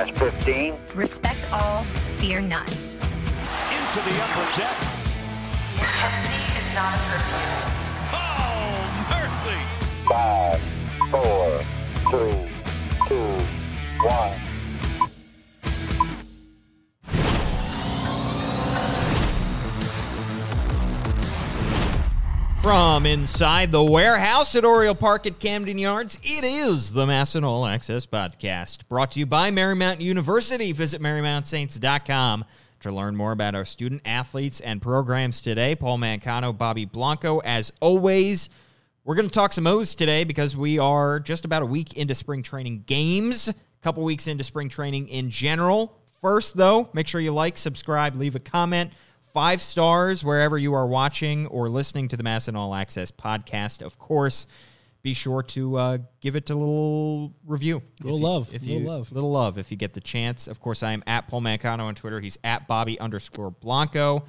minus 15. Respect all, fear none. Into the upper deck. Intensity is not a virtue. Oh, mercy. Five, four, three, two, one. From inside the warehouse at Oriole Park at Camden Yards, it is the MASN All Access Podcast, brought to you by Marymount University. Visit MarymountSaints.com to learn more about our student athletes and programs today. Paul Mancano, Bobby Blanco, as always. We're going to talk some O's today because we are just about a week into spring training games, a couple weeks into spring training in general. First, though, make sure you like, subscribe, leave a comment five stars wherever you are watching or listening to the MASN All Access podcast. Of course, be sure to uh, give it a little review. Little If you- love, If little you, love. Little love if you get the chance. Of course, I am at Paul Mancano on Twitter. He's at Bobby underscore Blanco.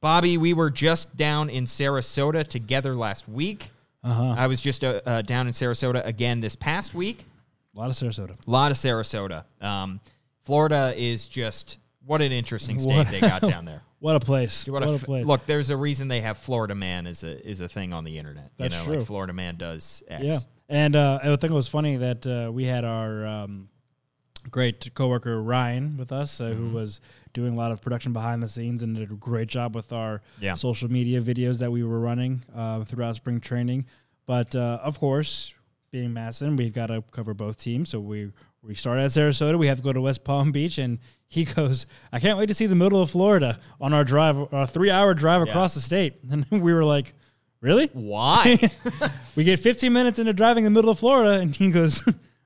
Bobby, we were just down in Sarasota together last week. Uh-huh. I was just uh, uh, down in Sarasota again this past week. A lot of Sarasota. A lot of Sarasota. Um, Florida is just what an interesting state What- they got down there. What a place. What What, a a place. Look, there's a reason they have Florida Man is a is a thing on the internet. That's you know, true. like Florida Man does X. Yeah. And uh, I think it was funny that uh, we had our um, great coworker Ryan with us, uh, Mm-hmm. who was doing a lot of production behind the scenes and did a great job with our Yeah. social media videos that we were running uh, throughout spring training. But uh, of course, being MASN, we've got to cover both teams. So we we start at Sarasota. We have to go to West Palm Beach, and he goes, "I can't wait to see the middle of Florida on our drive, our three-hour drive across the state." And we were like, "Really?" Why? we get 15 minutes into driving the middle of Florida, and he goes,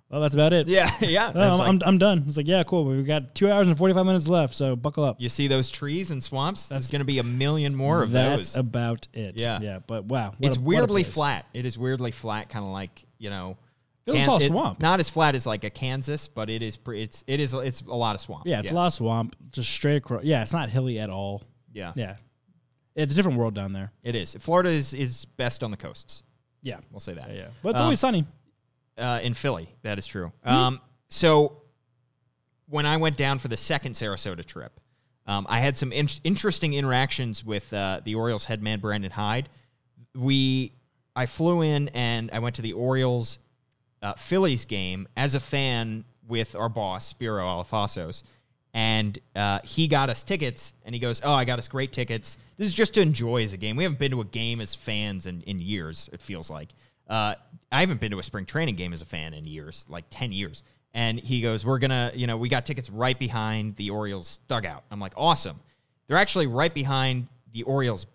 "Well, that's about it." yeah, yeah. Oh, It's I'm, like, I'm, I'm done. It's like, yeah, cool. We've got two hours and 45 minutes left, so buckle up. you see those trees and swamps? There's going to be a million more of That's those. That's about it. Yeah. yeah. But wow, it's a- weirdly flat. It is weirdly flat, kind of like you know. It was all swamp. Not as flat as like a Kansas, but it is. Pre- it's it is. It's a lot of swamp. Yeah, it's a lot of swamp, just straight across. Yeah, it's not hilly at all. Yeah, Yeah, it's a different world down there. It is. Florida is is best on the coasts. Yeah, We'll say that. yeah, yeah. But it's Um, always sunny. uh, in Philly. That is true. Hmm? Um, so when I went down for the second Sarasota trip, um, I had some in- interesting interactions with uh, the Orioles head man Brandon Hyde. We, I flew in and I went to the Orioles uh, Phillies game as a fan with our boss Spiro Alafasos, and uh, he got us tickets. And he goes, "Oh, I got us great tickets. This is just to enjoy as a game. We haven't been to a game as fans in, in years. It feels like uh, I haven't been to a spring training game as a fan in years, like ten years." And he goes, "We're gonna, you know, we got tickets right behind the Orioles dugout." I'm like, "Awesome." They're actually right behind the Orioles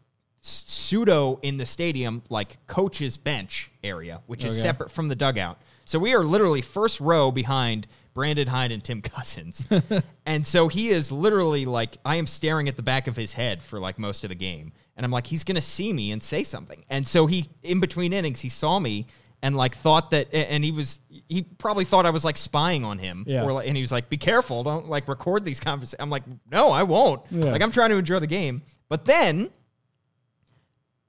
pseudo in the stadium, like coach's bench area, which is separate from the dugout. So we are literally first row behind Brandon Hyde and Tim Cossins. and so he is literally like, I am staring at the back of his head for like most of the game. And I'm like, he's going to see me and say something. And so he, in between innings, he saw me and like thought that, and he was, he probably thought I was like spying on him. Yeah. Or like, and he was like, be careful. Don't like record these conversations. I'm like, no, I won't. Yeah. Like, I'm trying to enjoy the game. But then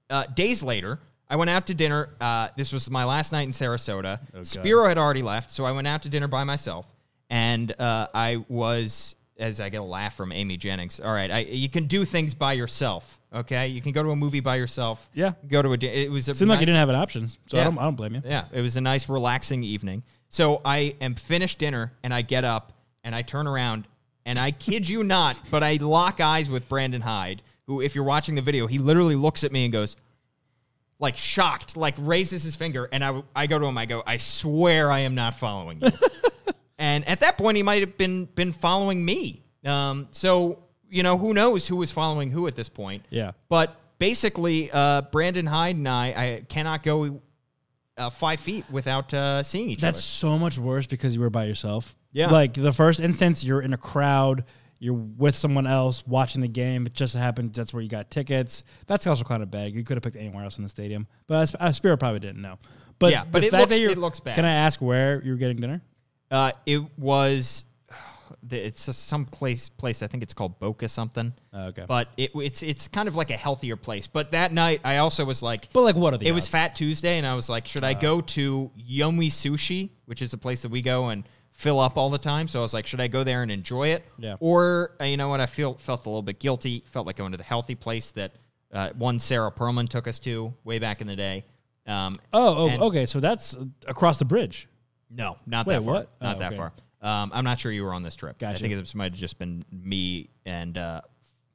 uh, days later, I went out to dinner. Uh, this was my last night in Sarasota. Spiro had already left, so I went out to dinner by myself. And uh, I was, as I get a laugh from Amy Jennings. All right, I, you can do things by yourself. Okay, you can go to a movie by yourself. Yeah. Go to a. It was a Seemed like you didn't have an option, so Yeah. I, don't, I don't blame you. yeah, it was a nice, relaxing evening. So I am finished dinner and I get up and I turn around and I kid you not, but I lock eyes with Brandon Hyde, who, if you're watching the video, he literally looks at me and goes, like shocked, like raises his finger, and I, I go to him, I go, I swear I am not following you. and at that point, he might have been been following me. Um, so you know, who knows who was following who at this point? Yeah. But basically, uh, Brandon Hyde and I, I cannot go uh, five feet without uh, seeing each That's other. That's so much worse because you were by yourself. Yeah. Like the first instance, you're in a crowd, you're with someone else watching the game. It just happened. That's where you got tickets. That's also kind of bad. You could have picked anywhere else in the stadium, but uh, Spiro probably didn't know. But Yeah, but it looks- it looks bad. Can I ask where you were getting dinner? Uh, it was. It's some place. Place I think it's called Boca something. Oh, okay. But it, it's it's kind of like a healthier place. But that night, I also was like, But like, what are the? it was odds? Uh. Fat Tuesday, and I was like, should I go to Yomi Sushi, which is a place that we go and fill up all the time. So I was like, should I go there and enjoy it? Yeah. Or uh, you know what? I feel felt a little bit guilty. Felt like going to the healthy place that uh, one Sarah Perlman took us to way back in the day. Um, Oh, and- oh okay. So that's across the bridge. No, not Wait, that far. what? Not Oh, that okay. far. Um, I'm not sure you were on this trip. I think it might have just been me and uh,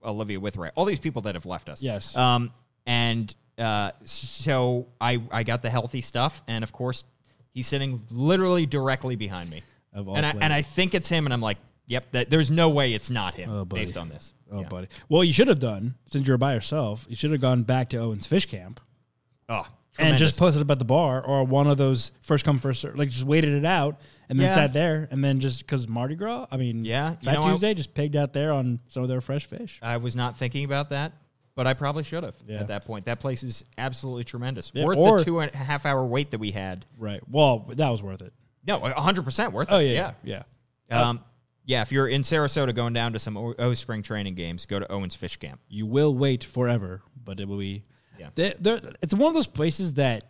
Olivia Witherite. All these people that have left us. Yes. Um, and uh, so I I got the healthy stuff, and of course he's sitting literally directly behind me. Of all and I and I think it's him, and I'm like, yep. That, there's no way it's not him Oh, based on this. Oh, Yeah. buddy. Well, you should have done since you're by yourself. You should have gone back to Owen's Fish Camp Oh, and just posted at the bar or one of those first come first serve. Like just waited it out and then Yeah. sat there and then just because Mardi Gras. I mean, Yeah, you Fat know, I- Tuesday just pigged out there on some of their fresh fish. I was not thinking about that, but I probably should have Yeah. at that point. That place is absolutely tremendous. Yeah, Worth or- the two and a half hour wait that we had. Right. Well, that was worth it. No, 100% worth Oh it. yeah, yeah. Yeah. Um, yeah, if you're in Sarasota going down to some O, o spring training games, go to Owens Fish Camp. You will wait forever, but it will be. Yeah. They, they're- it's one of those places that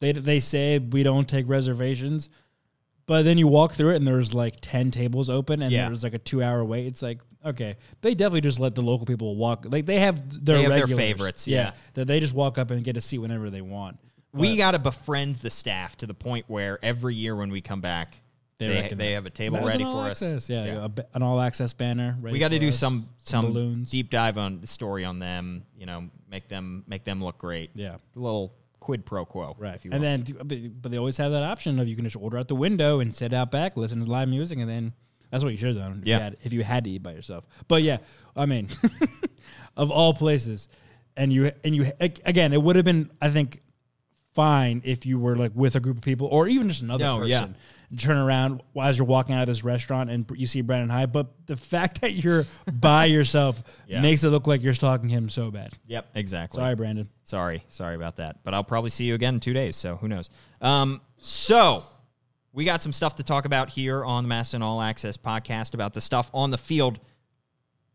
they they say we don't take reservations, but then you walk through it and there's like ten tables open and Yeah. there's like a two hour wait. It's like okay, they definitely just let the local people walk. Like they have their They have their favorites, yeah. that they just walk up and get a seat whenever they want. We got to befriend the staff to the point where every year when we come back, they they, they, have a table ready for us. access, Yeah, a ba- an all access banner. ready we got to for do us, some some balloons. deep dive on the story on them. You know, make them make them look great. Yeah. a little quid pro quo, Right. If you and will. then, but- but they always have that option of you can just order out the window and sit out back, listen to live music, and then that's what you should have done. If Yeah. You had, if you had to eat by yourself. But yeah, I mean, of all places, and you and you again, it would have been, I think, fine if you were like with a group of people or even just another No, yeah. person. Turn around as you're walking out of this restaurant and you see Brandon Hyde, but the fact that you're by yourself Yeah. makes it look like you're stalking him so bad. Yep, exactly. Sorry, Brandon. Sorry, sorry about that. But I'll probably see you again in two days, so who knows? Um, so we got some stuff to talk about here on the MASN All Access podcast about the stuff on the field.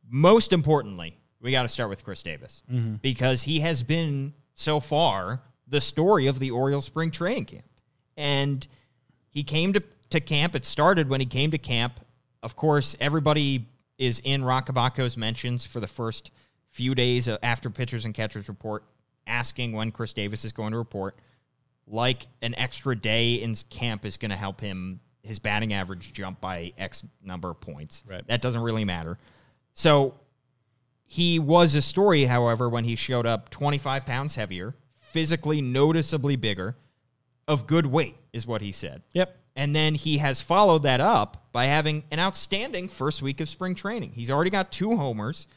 Most importantly, we got to start with Chris Davis because he has been so far the story of the Orioles spring training camp. And he came to, to camp. It started when he came to camp. Of course, everybody is in Roch Kubatko's mentions for the first few days after pitchers and catchers report, asking when Chris Davis is going to report. Like an extra day in camp is going to help him his batting average jump by X number of points. Right. That doesn't really matter. So he was a story, however, when he showed up 25 pounds heavier, physically noticeably bigger, of good weight, is what he said. Yep. And then he has followed that up by having an outstanding first week of spring training. He's already got two homers.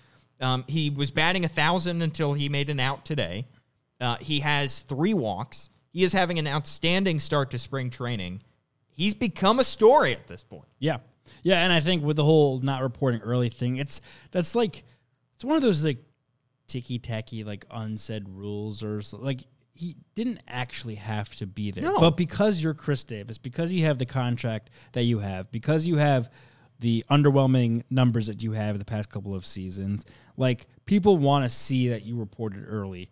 Um, he was batting a thousand until he made an out today. Uh, he has three walks. He is having an outstanding start to spring training. He's become a story at this point. Yeah. Yeah, and I think with the whole not reporting early thing, it's that's like it's one of those like ticky tacky like unsaid rules or like he didn't actually have to be there. No. But because you're Chris Davis, because you have the contract that you have, because you have the underwhelming numbers that you have the past couple of seasons, like people want to see that you reported early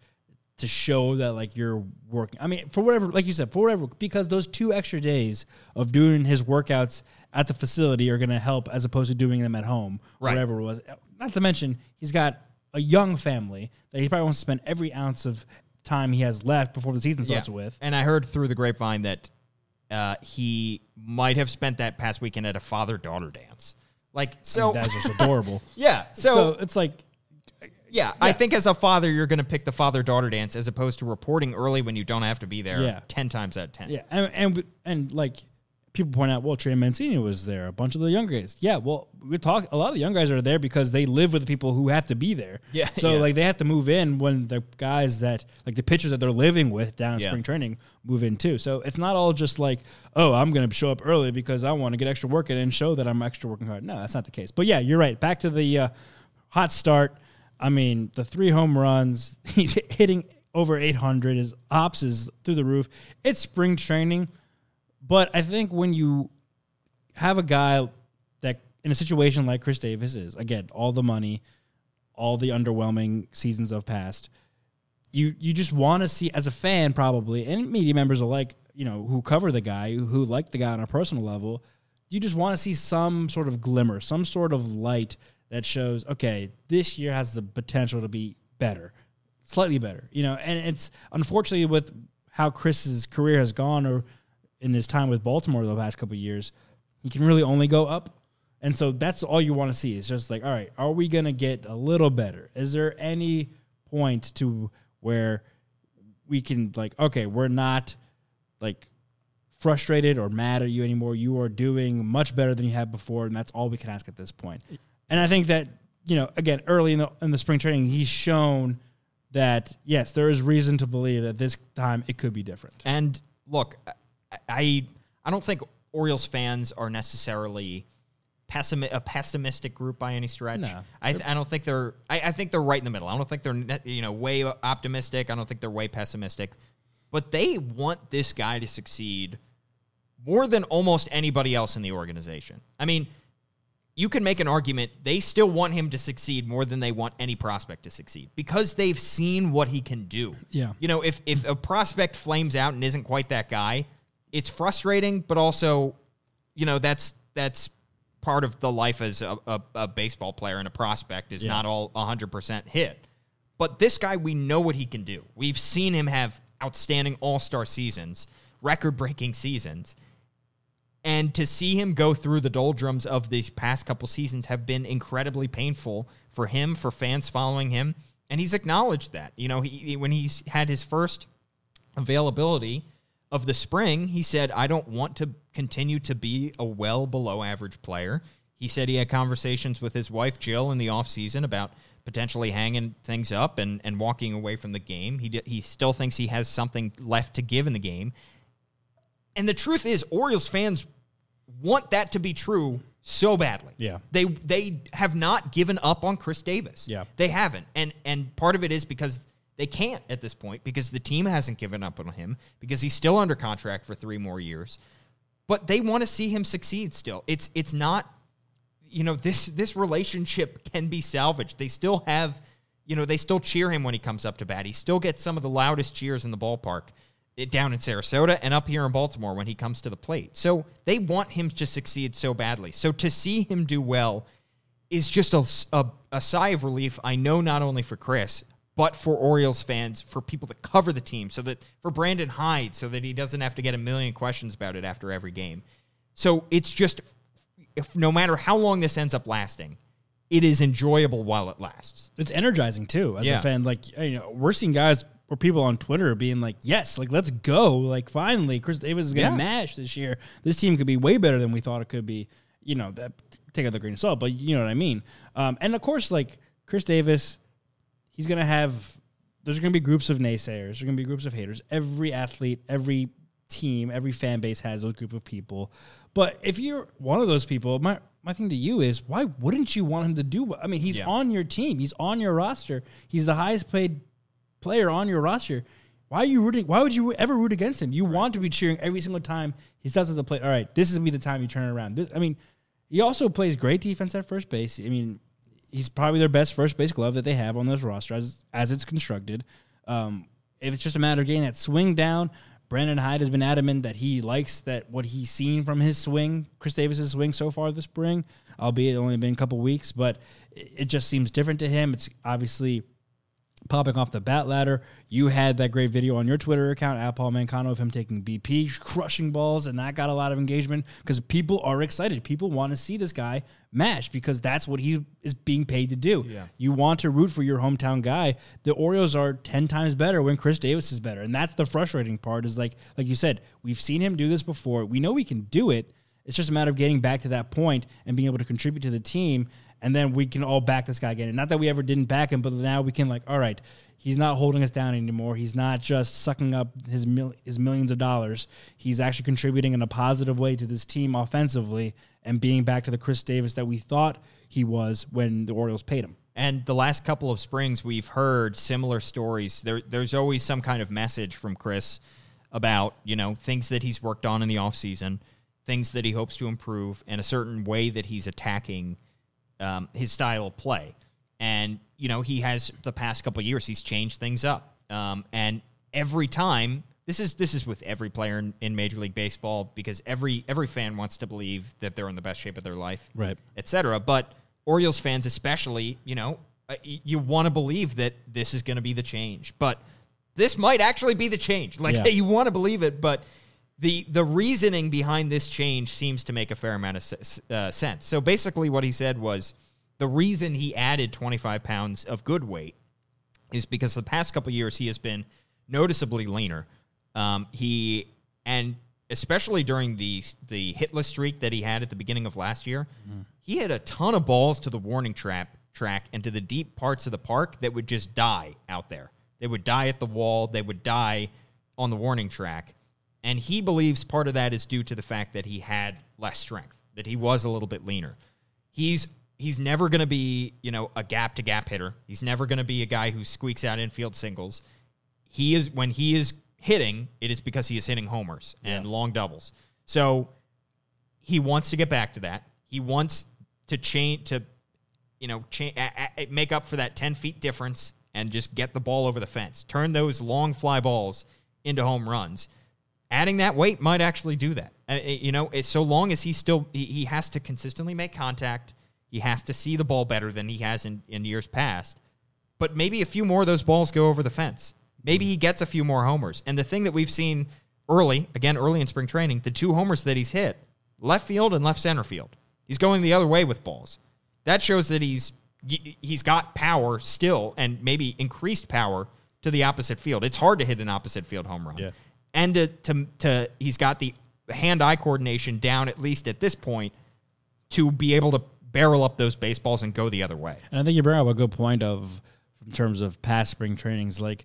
to show that like you're working. I mean, for whatever, like you said, for whatever, because those two extra days of doing his workouts at the facility are going to help as opposed to doing them at home, Right. whatever it was. Not to mention, he's got a young family that he probably wants to spend every ounce of time he has left before the season starts with. And I heard through the grapevine that uh, he might have spent that past weekend at a father daughter dance. Like, so, That's just adorable. yeah. so, So, it's like, yeah, I think as a father, you're going to pick the father daughter dance as opposed to reporting early when you don't have to be there Yeah. 10 times out of 10. Yeah, and and, and like people point out, well, Trey Mancini was there, a bunch of the young guys. Yeah, well, we talk. A lot of the young guys are there because they live with the people who have to be there. Yeah, so yeah. like they have to move in when the guys that like the pitchers that they're living with down in Yeah. spring training move in too. So it's not all just like, oh, I'm going to show up early because I want to get extra work in and show that I'm extra working hard. No, that's not the case. But yeah, you're right. Back to the uh, hot start. I mean, the three home runs, he's hitting over 800. His ops is through the roof. It's spring training. But I think when you have a guy that in a situation like Chris Davis is, again, all the money, all the underwhelming seasons of past, you you just want to see as a fan probably and media members alike, you know, who cover the guy, who like the guy on a personal level, you just want to see some sort of glimmer, some sort of light that shows, okay, this year has the potential to be better, slightly better. You know, and it's unfortunately with how Chris's career has gone or in his time with Baltimore the past couple years, he can really only go up. And so that's all you want to see. It's just like, all right, are we going to get a little better? Is there any point to where we can like, okay, we're not like frustrated or mad at you anymore. You are doing much better than you have before, and that's all we can ask at this point. And I think that you know, again, early in the in the spring training, he's shown that yes, there is reason to believe that this time it could be different. And look, I- I don't think Orioles fans are necessarily pessimi- a pessimistic group by any stretch. No. I, I don't think they're. I, I think they're right in the middle. I don't think they're you know way optimistic. I don't think they're way pessimistic. But they want this guy to succeed more than almost anybody else in the organization. I mean, you can make an argument they still want him to succeed more than they want any prospect to succeed because they've seen what he can do. Yeah. You know, if if a prospect flames out and isn't quite that guy, it's frustrating, but also, you know, that's that's part of the life as a, a, a baseball player and a prospect is Yeah. not all 100% hit. But this guy, we know what he can do. We've seen him have outstanding all star seasons, record breaking seasons. And to see him go through the doldrums of these past couple seasons have been incredibly painful for him, for fans following him. And he's acknowledged that. You know, he, he- when he's had his first availability of the spring, he said, I don't want to continue to be a well below average player. He said he had conversations with his wife, Jill, in the offseason about potentially hanging things up and, and walking away from the game. He, di- he still thinks he has something left to give in the game. And the truth is, Orioles fans want that to be true so badly. Yeah. They they have not given up on Chris Davis. Yeah. They haven't. And and part of it is because they can't at this point because the team hasn't given up on him because he's still under contract for 3 more years. But they want to see him succeed still. It's it's not you know this this relationship can be salvaged. They still have you know they still cheer him when he comes up to bat. He still gets some of the loudest cheers in the ballpark eh, down in Sarasota and up here in Baltimore when he comes to the plate. So they want him to succeed so badly. So to see him do well is just a, a, a sigh of relief. I know not only for Chris, but for Orioles fans, for people that cover the team, so that for Brandon Hyde, so that he doesn't have to get a million questions about it after every game. So it's just, if no matter how long this ends up lasting, it is enjoyable while it lasts. It's energizing too as Yeah. a fan. Like you know, we're seeing guys or people on Twitter being like, "Yes, like let's go! Like finally, Chris Davis is going to Yeah. mash this year. This team could be way better than we thought it could be." You know, that take out the grain of salt, but you know what I mean. Um, and of course, like Chris Davis, he's going to have. There's going to be groups of naysayers. There's going to be groups of haters. Every athlete, every team, every fan base has those group of people. But if you're one of those people, my my thing to you is why wouldn't you want him to do? I mean, he's Yeah. on your team. He's on your roster. He's the highest paid player on your roster. Why are you rooting? Why would you ever root against him? You want to be cheering every single time he steps to the plate. All right, this is be the time you turn around. This, I mean, he also plays great defense at first base. I mean, he's probably their best first base glove that they have on this roster as as it's constructed. Um, if it's just a matter of getting that swing down, Brandon Hyde has been adamant that he likes that what he's seen from his swing, Chris Davis's swing so far this spring, albeit it only been a couple weeks, but it, it just seems different to him. It's obviously popping off the bat ladder. You had that great video on your Twitter account, at Paul Mancano, of him taking BP, crushing balls, and that got a lot of engagement because people are excited. People want to see this guy mash because that's what he is being paid to do. Yeah. You want to root for your hometown guy. The Orioles are 10 times better when Chris Davis is better. And that's the frustrating part is like like you said, we've seen him do this before. We know we can do it. It's just a matter of getting back to that point and being able to contribute to the team and then we can all back this guy again. And not that we ever didn't back him, but now we can like, all right, he's not holding us down anymore. He's not just sucking up his mil- his millions of dollars. He's actually contributing in a positive way to this team offensively and being back to the Chris Davis that we thought he was when the Orioles paid him. And the last couple of springs, we've heard similar stories. There, there's always some kind of message from Chris about, you know, things that he's worked on in the offseason, things that he hopes to improve, and a certain way that he's attacking um, his style of play. And, you know, he has the past couple of years, he's changed things up. Um, and every time this is this is with every player in, in Major League Baseball because every every fan wants to believe that they're in the best shape of their life, Right. et cetera. But Orioles fans, especially, you know, uh, you want to believe that this is going to be the change, but this might actually be the change. Like Yeah. you want to believe it, but the the reasoning behind this change seems to make a fair amount of uh, sense. So basically, what he said was the reason he added 25 pounds of good weight is because the past couple years he has been noticeably leaner. Um, he and especially during the the hitless streak that he had at the beginning of last year, he had a ton of balls to the warning trap track and to the deep parts of the park that would just die out there. They would die at the wall. They would die on the warning track. And he believes part of that is due to the fact that he had less strength, that he was a little bit leaner. He's he's never going to be, you know, a gap to gap hitter. He's never going to be a guy who squeaks out infield singles. He is when he is hitting, it is because he is hitting homers and long doubles. So he wants to get back to that. He wants to change to, you know, cha- a- a- make up for that ten feet difference and just get the ball over the fence. Turn those long fly balls into home runs. Adding that weight might actually do that. Uh, you know, so long as he still he, he has to consistently make contact. He has to see the ball better than he has in, in years past. But maybe a few more of those balls go over the fence. Maybe he gets a few more homers. And the thing that we've seen early, again, early in spring training, the two homers that he's hit, left field and left center field. He's going the other way with balls. That shows that he's he's got power still and maybe increased power to the opposite field. It's hard to hit an opposite field home run. Yeah. And to, to, to he's got the hand-eye coordination down at least at this point to be able to barrel up those baseballs and go the other way. And I think you bring up a good point of in terms of past spring trainings, like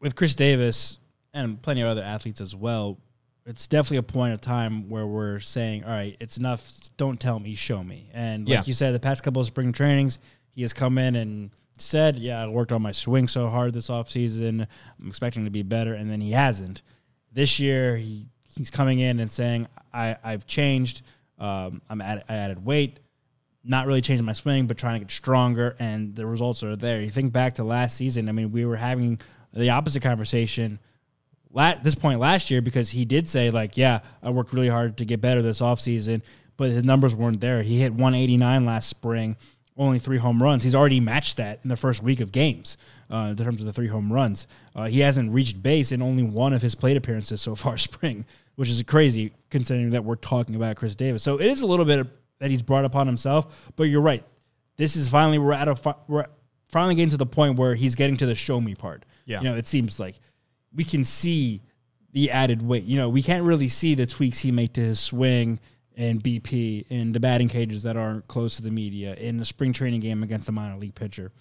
with Chris Davis and plenty of other athletes as well. It's definitely a point of time where we're saying, "All right, it's enough. Don't tell me, show me." And like Yeah. you said, the past couple of spring trainings, he has come in and said, "Yeah, I worked on my swing so hard this offseason. I'm expecting to be better," and then he hasn't. This year, he he's coming in and saying, "I I've changed. Um, I'm add, I added weight." not really changing my swing, but trying to get stronger, and the results are there. You think back to last season. I mean, we were having the opposite conversation la- this point last year because he did say like, "Yeah, I worked really hard to get better this offseason, but his numbers weren't there." He hit 189 last spring, only three home runs. He's already matched that in the first week of games uh, in terms of the three home runs. Uh, he hasn't reached base in only one of his plate appearances so far spring, which is crazy considering that we're talking about Chris Davis. So it is a little bit that he's brought upon himself. But you're right. This is finally we're at a fi- we're finally getting to the point where he's getting to the show me part. Yeah. you know, it seems like we can see the added weight. You know, we can't really see the tweaks he made to his swing and BP in the batting cages that aren't close to the media in the spring training game against the minor league pitcher.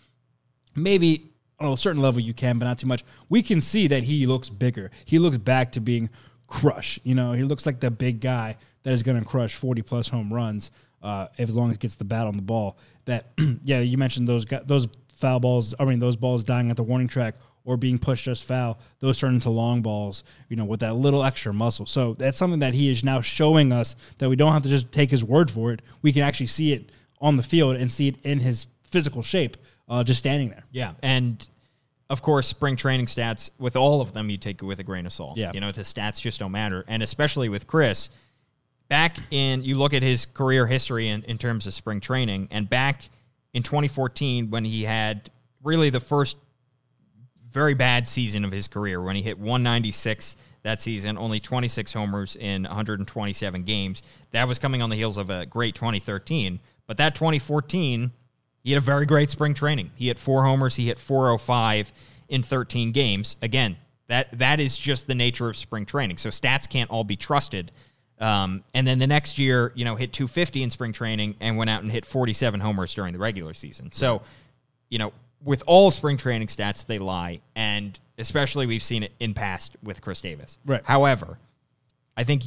Maybe on a certain level you can, but not too much. We can see that he looks bigger. He looks back to being crush. You know, he looks like the big guy that is going to crush 40 plus home runs uh, as long as it gets the bat on the ball. That, yeah, you mentioned those gu- those foul balls. I mean, those balls dying at the warning track or being pushed just foul. Those turn into long balls. You know, with that little extra muscle. So that's something that he is now showing us that we don't have to just take his word for it. We can actually see it on the field and see it in his physical shape, uh, just standing there. Yeah, and of course, spring training stats with all of them you take it with a grain of salt. Yeah. you know the stats just don't matter, and especially with Chris. Back in, you look at his career history in, in terms of spring training, and back in 2014 when he had really the first very bad season of his career when he hit 196 that season, only 26 homers in 127 games. That was coming on the heels of a great 2013. But that 2014, he had a very great spring training. He hit four homers, he hit 405 in 13 games. Again, that that is just the nature of spring training. So stats can't all be trusted. Um, and then the next year, you know, hit 250 in spring training and went out and hit 47 homers during the regular season. So, you know, with all spring training stats, they lie, and especially we've seen it in past with Chris Davis. Right. However, I think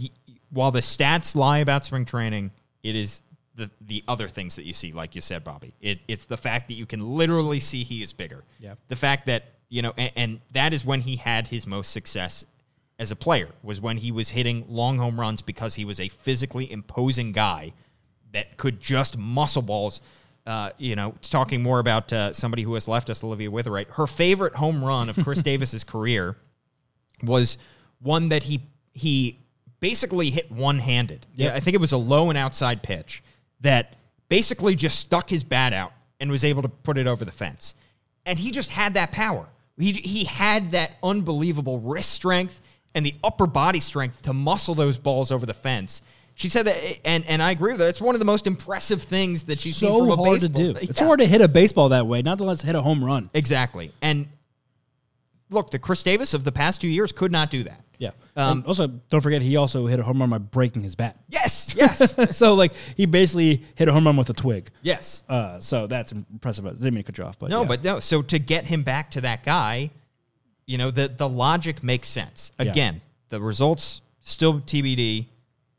while the stats lie about spring training, it is the the other things that you see, like you said, Bobby. It, it's the fact that you can literally see he is bigger. Yeah. The fact that you know, and, and that is when he had his most success as a player was when he was hitting long home runs because he was a physically imposing guy that could just muscle balls. Uh, you know, talking more about uh, somebody who has left us, Olivia Witherite. Her favorite home run of Chris Davis's career was one that he he basically hit one handed. Yeah, I think it was a low and outside pitch that basically just stuck his bat out and was able to put it over the fence. And he just had that power. He he had that unbelievable wrist strength and the upper body strength to muscle those balls over the fence. She said that, and and I agree with her. It's one of the most impressive things that she's seen so from a hard to baseball. do. It's hard to hit a baseball that way, not to let's hit a home run. Exactly. And look, the Chris Davis of the past two years could not do that. Yeah. Um, and also, don't forget he also hit a home run by breaking his bat. Yes, yes, so like he basically hit a home run with a twig. yes. Uh, so that's impressive. I didn't mean to cut you off, but No, yeah. but no. So to get him back to that guy, you know, the the logic makes sense. Yeah. Again, the results still TBD,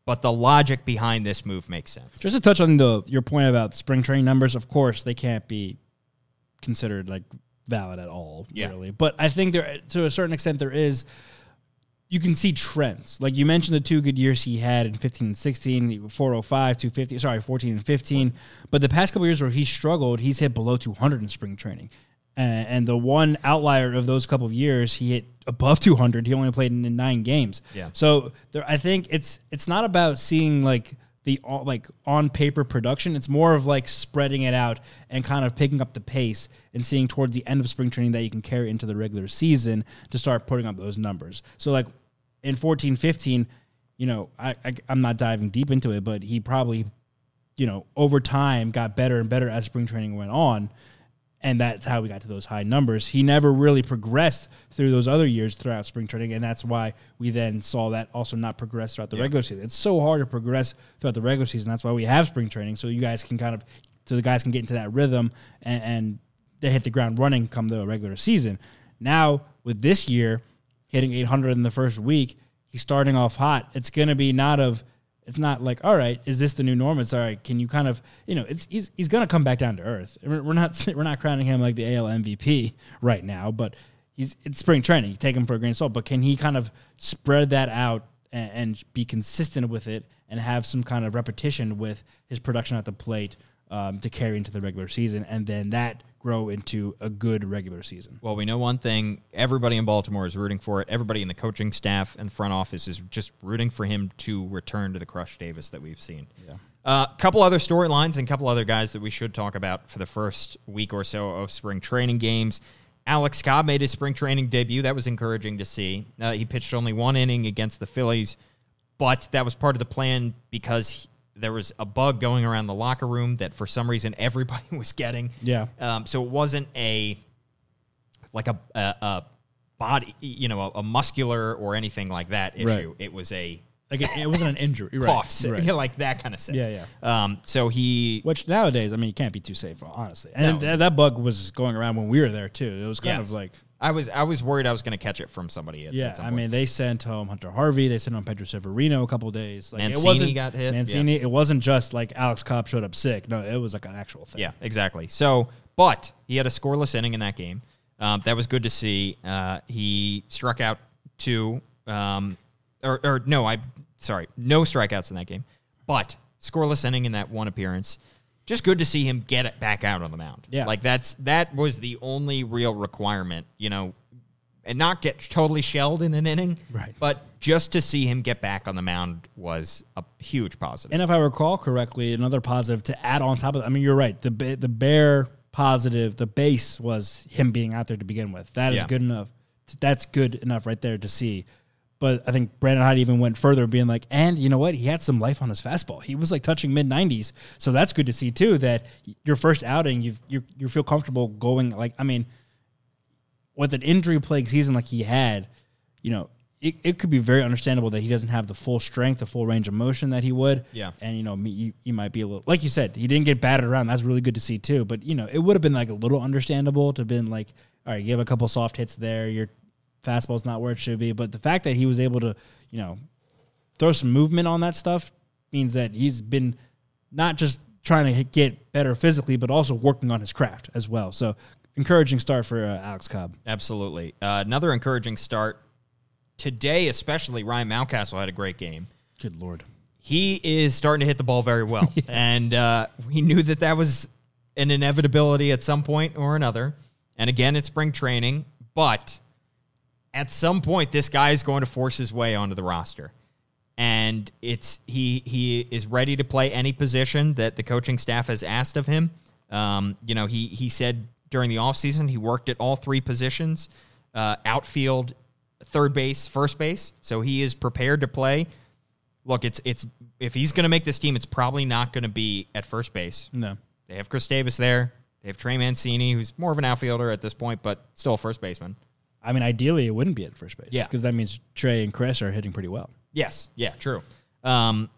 but the logic behind this move makes sense. Just to touch on the your point about spring training numbers, of course they can't be considered like valid at all, Yeah. really. But I think there, to a certain extent, there is. You can see trends. Like you mentioned, the two good years he had in 15 and 16, 405, 250, sorry, 14 and 15. But the past couple years where he struggled, he's hit below 200 in spring training. And the one outlier of those couple of years, he hit above 200. He only played in nine games. Yeah. So there, I think it's it's not about seeing like the like on paper production. It's more of like spreading it out and kind of picking up the pace and seeing towards the end of spring training that you can carry into the regular season to start putting up those numbers. So like in 14, 15, you know, I, I I'm not diving deep into it, but he probably, you know, over time got better and better as spring training went on. And that's how we got to those high numbers. He never really progressed through those other years throughout spring training, and that's why we then saw that also not progress throughout the regular season. It's so hard to progress throughout the regular season. That's why we have spring training, so you guys can kind of, so the guys can get into that rhythm and, and they hit the ground running come the regular season. Now with this year, hitting 800 in the first week, he's starting off hot. It's going to be not of it's not like all right, is this the new norm? It's all right. Can you kind of you know it's he's he's going to come back down to earth. We're not we're not crowning him like the AL MVP right now, but he's it's spring training. You take him for a grain of salt, but can he kind of spread that out and, and be consistent with it and have some kind of repetition with his production at the plate um, to carry into the regular season, and then that grow into a good regular season. Well, we know one thing: everybody in Baltimore is rooting for it. Everybody in the coaching staff and front office is just rooting for him to return to the Crush Davis that we've seen. Yeah. A uh, couple other storylines and a couple other guys that we should talk about for the first week or so of spring training games. Alex Cobb made his spring training debut. That was encouraging to see. Uh, he pitched only one inning against the Phillies, but that was part of the plan because he- there was a bug going around the locker room that for some reason everybody was getting. Yeah. Um, so it wasn't a like a a, a body, you know, a, a muscular or anything like that issue. Right. It was a Like it, it wasn't an injury, right? cough, right. you like that kind of thing. Yeah, Um, so he Which nowadays, I mean, you can't be too safe, honestly. And No. that, that bug was going around when we were there too. It was kind Yes. of like, I was I was worried I was going to catch it from somebody. At, yeah. at some I mean, they sent home Hunter Harvey. They sent home Pedro Severino a couple days. Like, Mancini it wasn't, got hit, Mancini. It wasn't just like Alex Cobb showed up sick. No, it was like an actual thing. Yeah, exactly. So, but he had a scoreless inning in that game. Um, that was good to see. Uh, he struck out two, um, or, or no, I sorry, no strikeouts in that game, but scoreless inning in that one appearance. Just good to see him get it back out on the mound. Yeah. like that's that was the only real requirement, you know, and not get totally shelled in an inning, Right. But just to see him get back on the mound was a huge positive. And if I recall correctly, another positive to add on top of. I mean, you're right. The the bare positive, the base was him being out there to begin with. That is Yeah. good enough. That's good enough right there to see. But I think Brandon Hyde even went further, being like, and you know what? He had some life on his fastball. He was like touching mid 90s, so that's good to see too. That your first outing, you you you feel comfortable going. Like, I mean, with an injury plagued season like he had, you know, it, it could be very understandable that he doesn't have the full strength, the full range of motion that he would. Yeah. And, you know, me- you, you might be a little, like you said, he didn't get batted around. That's really good to see too. But, you know, it would have been like a little understandable to have been like, all right, you have a couple soft hits there. Your fastball's not where it should be. But the fact that he was able to, you know, throw some movement on that stuff means that he's been not just trying to get better physically, but also working on his craft as well. So encouraging start for uh, Alex Cobb. Absolutely. Uh, another encouraging start today, especially Ryan Mountcastle had a great game. Good Lord. He is starting to hit the ball very well, and uh, we knew that that was an inevitability at some point or another. And again, it's spring training, but at some point this guy is going to force his way onto the roster. And it's he he is ready to play any position that the coaching staff has asked of him. Um, you know, he he said during the offseason he worked at all three positions, uh, outfield, third base, first base. So he is prepared to play. Look, it's it's if he's going to make this team, it's probably not going to be at first base. No. They have Chris Davis there. They have Trey Mancini, who's more of an outfielder at this point, but still a first baseman. I mean, ideally, it wouldn't be at first base. Yeah. Because that means Trey and Chris are hitting pretty well. Yes, yeah, true. Um,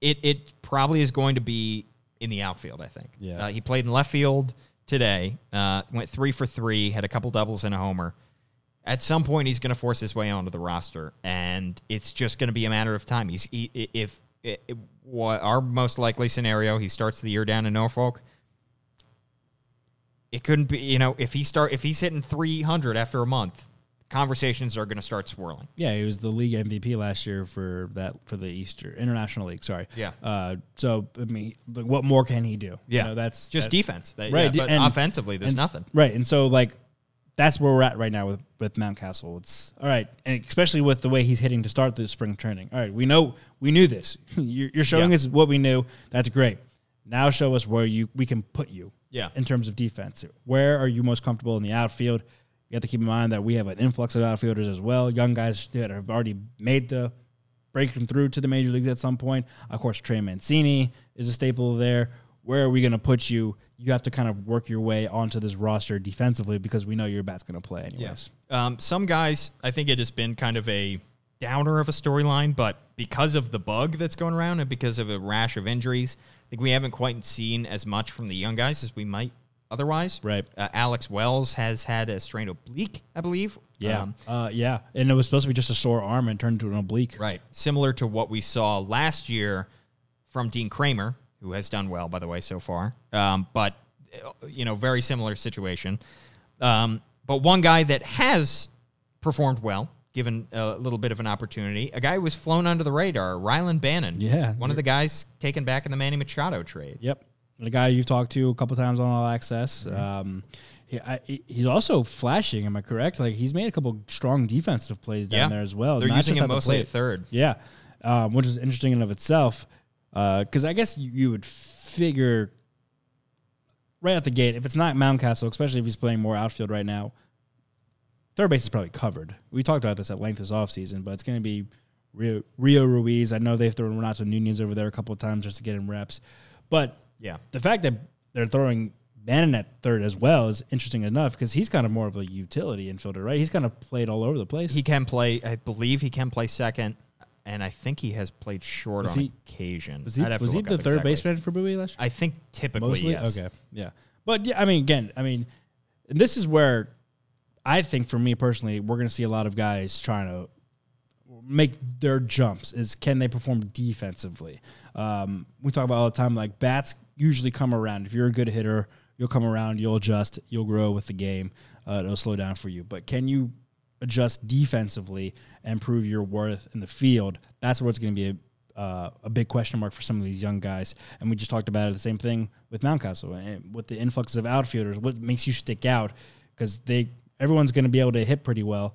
it it probably is going to be in the outfield. I think. Yeah. Uh, he played in left field today. Uh, went three for three. Had a couple doubles and a homer. At some point, he's going to force his way onto the roster, and it's just going to be a matter of time. He's he, if i i- what our most likely scenario, he starts the year down in Norfolk. It couldn't be, you know, if he start if he's hitting 300 after a month, conversations are going to start swirling. Yeah, he was the league MVP last year for that for the Easter International League. Sorry. Yeah. Uh, so I mean, like, what more can he do? Yeah, You know, that's just defense, That- Right, yeah, but and- offensively, there's and- nothing. Right, and so like that's where we're at right now with with Mountcastle. It's all right, and especially with the way he's hitting to start the spring training. All right, we know we knew this. you're, you're showing Yeah. us what we knew. That's great. Now show us where you we can put you. Yeah. In terms of defense, where are you most comfortable in the outfield? You have to keep in mind that we have an influx of outfielders as well, young guys that have already made the breaking through to the major leagues at some point. Of course, Trey Mancini is a staple there. Where are we going to put you? You have to kind of work your way onto this roster defensively because we know your bat's going to play anyways. Um, some guys, I think it has been kind of a downer of a storyline, but because of the bug that's going around and because of a rash of injuries, think we haven't quite seen as much from the young guys as we might otherwise. Right. Uh, Alex Wells has had a strained oblique, I believe. Yeah, Um, uh, yeah, and it was supposed to be just a sore arm and turned into an oblique. Right. Similar to what we saw last year from Dean Kremer, who has done well, by the way, so far. Um, but, uh, you know, very similar situation. Um, but one guy that has performed well, given a little bit of an opportunity, a guy who was flown under the radar, Rylan Bannon. Yeah. One of the guys taken back in the Manny Machado trade. Yep. The guy you've talked to a couple times on All Access. Mm-hmm. Um, he, I, he's also flashing. Am I correct? Like he's made a couple strong defensive plays down Yeah. there as well. They're not using just him at mostly plate. at third. Yeah, um, which is interesting in of itself. Because I guess you, you would figure right at the gate if it's not Mountcastle, especially if he's playing more outfield right now. Third base is probably covered. We talked about this at length this offseason, but it's going to be Rio, Rio Ruiz. I know they've thrown Renato Nunez over there a couple of times just to get him reps. But Yeah. the fact that they're throwing Bannon at third as well is interesting enough because he's kind of more of a utility infielder, right? He's kind of played all over the place. He can play, I believe he can play second, and I think he has played short Was on he- occasion. was he, was he the third exactly. baseman for Bowie last year? I think typically, Mostly? yes. Okay. Yeah. But yeah, I mean, again, I mean, this is where I think for me personally, we're going to see a lot of guys trying to make their jumps is can they perform defensively? Um, we talk about all the time, like bats usually come around. If you're a good hitter, you'll come around, you'll adjust, you'll grow with the game. Uh, it'll slow down for you. But can you adjust defensively and prove your worth in the field? That's where it's going to be a uh, a big question mark for some of these young guys. And we just talked about it, the same thing with Mountcastle and with the influx of outfielders. What makes you stick out? Because they everyone's going to be able to hit pretty well.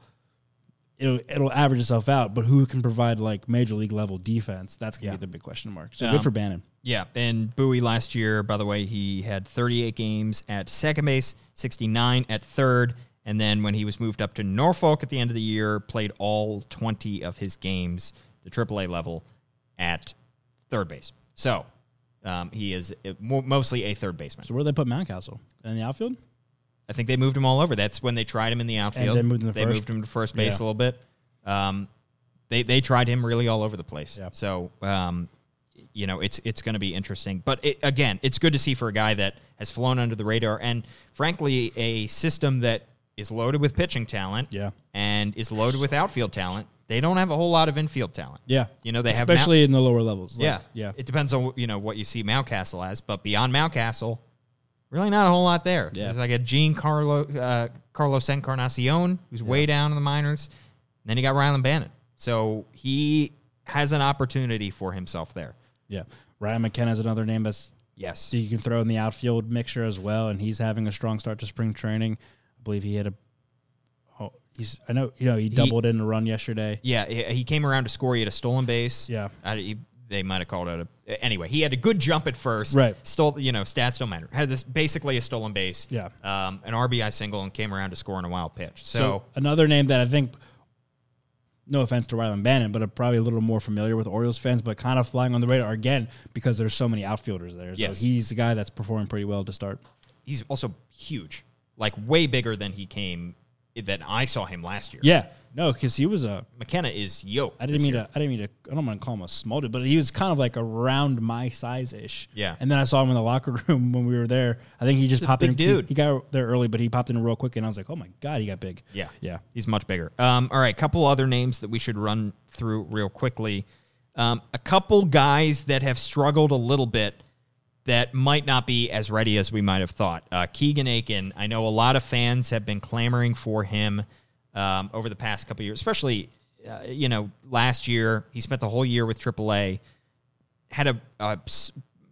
It'll it'll average itself out, but who can provide like major league level defense? That's going to Yeah. be the big question mark. So Um, good for Bannon. Yeah, and Bowie last year, by the way, he had 38 games at second base, 69 at third, and then when he was moved up to Norfolk at the end of the year, played all 20 of his games, the AAA level, at third base. So um, he is uh, mostly a third baseman. So where do they put Mountcastle in the outfield? I think they moved him all over. That's when they tried him in the outfield. they moved him to first? moved him to first base Yeah. a little bit. Um, they they tried him really all over the place. Yeah. So um, you know it's it's going to be interesting. But it, again, it's good to see for a guy that has flown under the radar and frankly a system that is loaded with pitching talent. Yeah. And is loaded with outfield talent. They don't have a whole lot of infield talent. Yeah, You know they have especially in the lower levels. Like, yeah, yeah. It depends on you know what you see Mountcastle as, but beyond Mountcastle, really not a whole lot there. Yeah. There's like a Jean Carlo uh, Carlos Encarnacion who's way down in the minors. And then you got Rylan Bannon, so he has an opportunity for himself there. yeah. Ryan McKenna is another name that's Yes. So you can throw in the outfield mixture as well, and he's having a strong start to spring training. I believe he hit a, oh, he's I know you know he doubled in a run yesterday. Yeah, he, he came around to score. He had a stolen base. Yeah. I, he, they might have called it a. Anyway, he had a good jump at first. Right. Stole, you know, stats don't matter. Had this basically a stolen base. Yeah. Um, an RBI single and came around to score in a wild pitch. So, So another name that I think, no offense to Rylan Bannon, but are probably a little more familiar with Orioles fans, but kind of flying on the radar again because there's so many outfielders there. Yes. So he's the guy that's performing pretty well to start. he's also huge, like way bigger than he came that I saw him last year. Yeah, no, because he was a. McKenna is yoked. I didn't mean year. to. I didn't mean to. I don't want to call him a small dude, but he was kind of like around my size ish. Yeah. And then I saw him in the locker room when we were there. I think he just He's popped in. he- dude. He, got there early, but he popped in real quick, and I was like, "Oh my god, he got big." Yeah. Yeah. He's much bigger. Um, all right, couple other names that we should run through real quickly. Um, a couple guys that have struggled a little bit that might not be as ready as we might have thought. Uh, Keegan Akin, I know a lot of fans have been clamoring for him um, over the past couple years, especially, uh, you know, last year. He spent the whole year with AAA, had a, a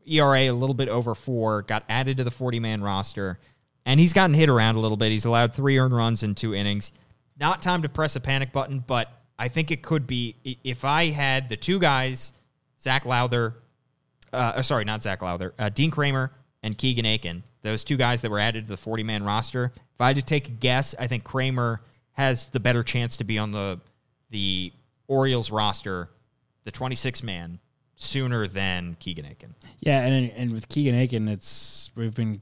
ERA a little bit over four, got added to the 40 man roster, and he's gotten hit around a little bit. He's allowed three earned runs in two innings. Not time to press a panic button, but I think it could be if I had the two guys, Zac Lowther, uh, uh, sorry, not Zac Lowther, uh, Dean Kremer and Keegan Akin, those two guys that were added to the 40 man roster. If I had to take a guess, I think Kramer has the better chance to be on the the Orioles roster, the 26 man, sooner than Keegan Akin. Yeah, and and with Keegan Akin, it's we've been.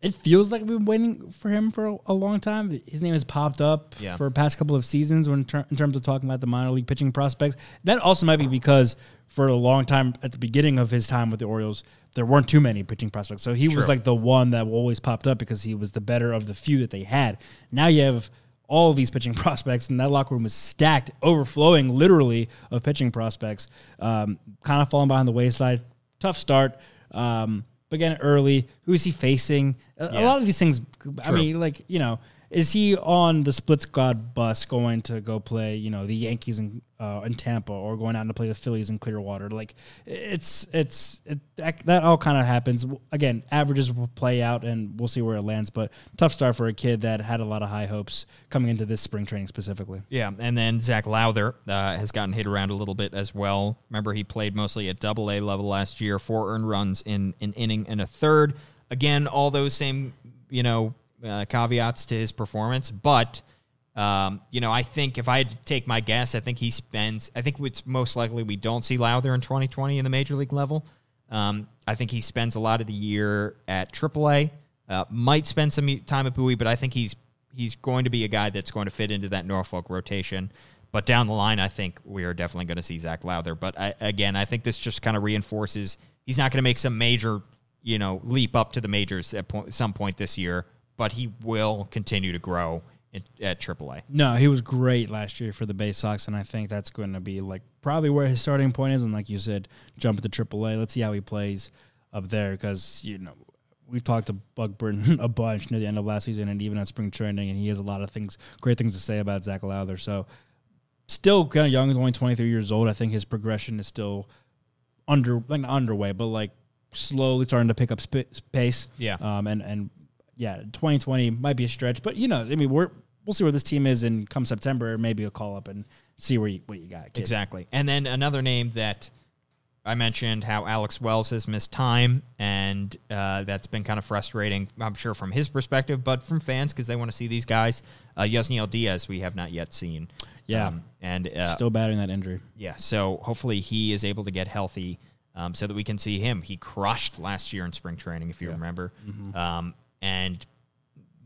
It feels like we've been waiting for him for a, a long time. His name has popped up Yeah. for the past couple of seasons when ter- in terms of talking about the minor league pitching prospects. That also might be because for a long time at the beginning of his time with the Orioles, there weren't too many pitching prospects. So he was like the one that always popped up because he was the better of the few that they had. Now you have all of these pitching prospects, and that locker room was stacked, overflowing literally of pitching prospects. Um, kind of falling behind the wayside. Tough start. Um, again, early. Who is he facing? A, a lot of these things. I mean, like you know, is he on the split squad bus going to go play? You know, the Yankees in uh, in Tampa, or going out to play the Phillies in Clearwater? Like, it's it's it, that, that all kind of happens. Again, averages will play out, and we'll see where it lands. But tough start for a kid that had a lot of high hopes coming into this spring training specifically. Yeah, and then Zac Lowther uh, has gotten hit around a little bit as well. Remember, he played mostly at Double A level last year, four earned runs in an inning and a third. Again, all those same you know uh, caveats to his performance, but um, you know, I think if I had to take my guess, I think he spends. I think it's most likely we don't see Lowther in 2020 in the major league level. Um, I think he spends a lot of the year at AAA. Uh, might spend some time at Bowie, but I think he's he's going to be a guy that's going to fit into that Norfolk rotation. But down the line, I think we are definitely going to see Zac Lowther. But I, again, I think this just kind of reinforces he's not going to make some major, you know, leap up to the majors at point, some point this year, but he will continue to grow in, at AAA. No, he was great last year for the Bay Sox, and I think that's going to be like probably where his starting point is. And like you said, jump to AAA. Let's see how he plays up there because you know we've talked to Bug Burton a bunch near the end of last season and even at spring training, and he has a lot of things, great things to say about Zac Lowther. So still kind of young, he's only 23 years old. I think his progression is still under like underway, but like slowly starting to pick up sp- pace. Yeah. Um. And and yeah, 2020 might be a stretch, but you know, I mean, we're we'll see where this team is, and come September, maybe a call up and see where you what you got. kid. Exactly. And then another name that I mentioned how Alex Wells has missed time, and uh, that's been kind of frustrating, I'm sure, from his perspective, but from fans because they want to see these guys. Uh, Yusniel Diaz, we have not yet seen. Yeah. and uh, Still battling that injury. yeah, so hopefully he is able to get healthy um, so that we can see him. He crushed last year in spring training, if you remember. Um, and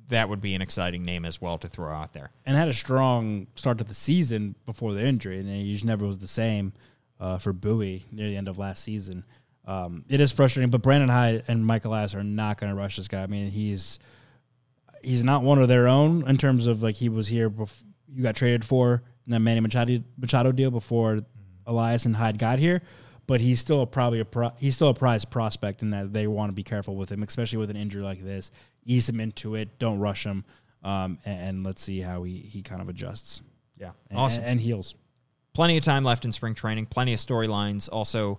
that would be an exciting name as well to throw out there. and had a strong start to the season before the injury, and he just never was the same uh, for Bowie near the end of last season. Um, it is frustrating, but Brandon Hyde and Michael Elias are not going to rush this guy. I mean, he's he's not one of their own in terms of like he was here before you got traded for in that Manny Machado, Machado deal before Elias and Hyde got here. But he's still a, probably a pro, he's still a prize prospect in that they want to be careful with him, especially with an injury like this. Ease him into it, don't rush him, um, and, and let's see how he, he kind of adjusts. Yeah. And, Awesome. and heals. plenty of time left in spring training, plenty of storylines also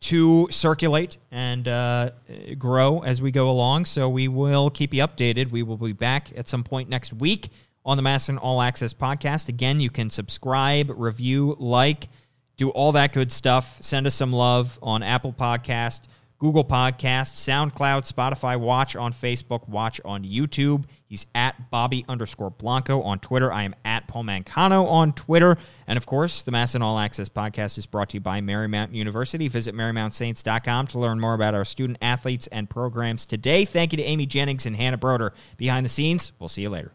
to circulate and uh, grow as we go along. So we will keep you updated. We will be back at some point next week on the MASN All Access podcast. Again, you can subscribe, review, like, do all that good stuff. Send us some love on Apple Podcast, Google Podcast, SoundCloud, Spotify. Watch on Facebook. Watch on YouTube. He's at Bobby underscore Blanco on Twitter. I am at Paul Mancano on Twitter. And of course, the MASN All Access podcast is brought to you by Marymount University. Visit MarymountSaints.com to learn more about our student athletes and programs today. Thank you to Amy Jennings and Hannah Broder behind the scenes. We'll see you later.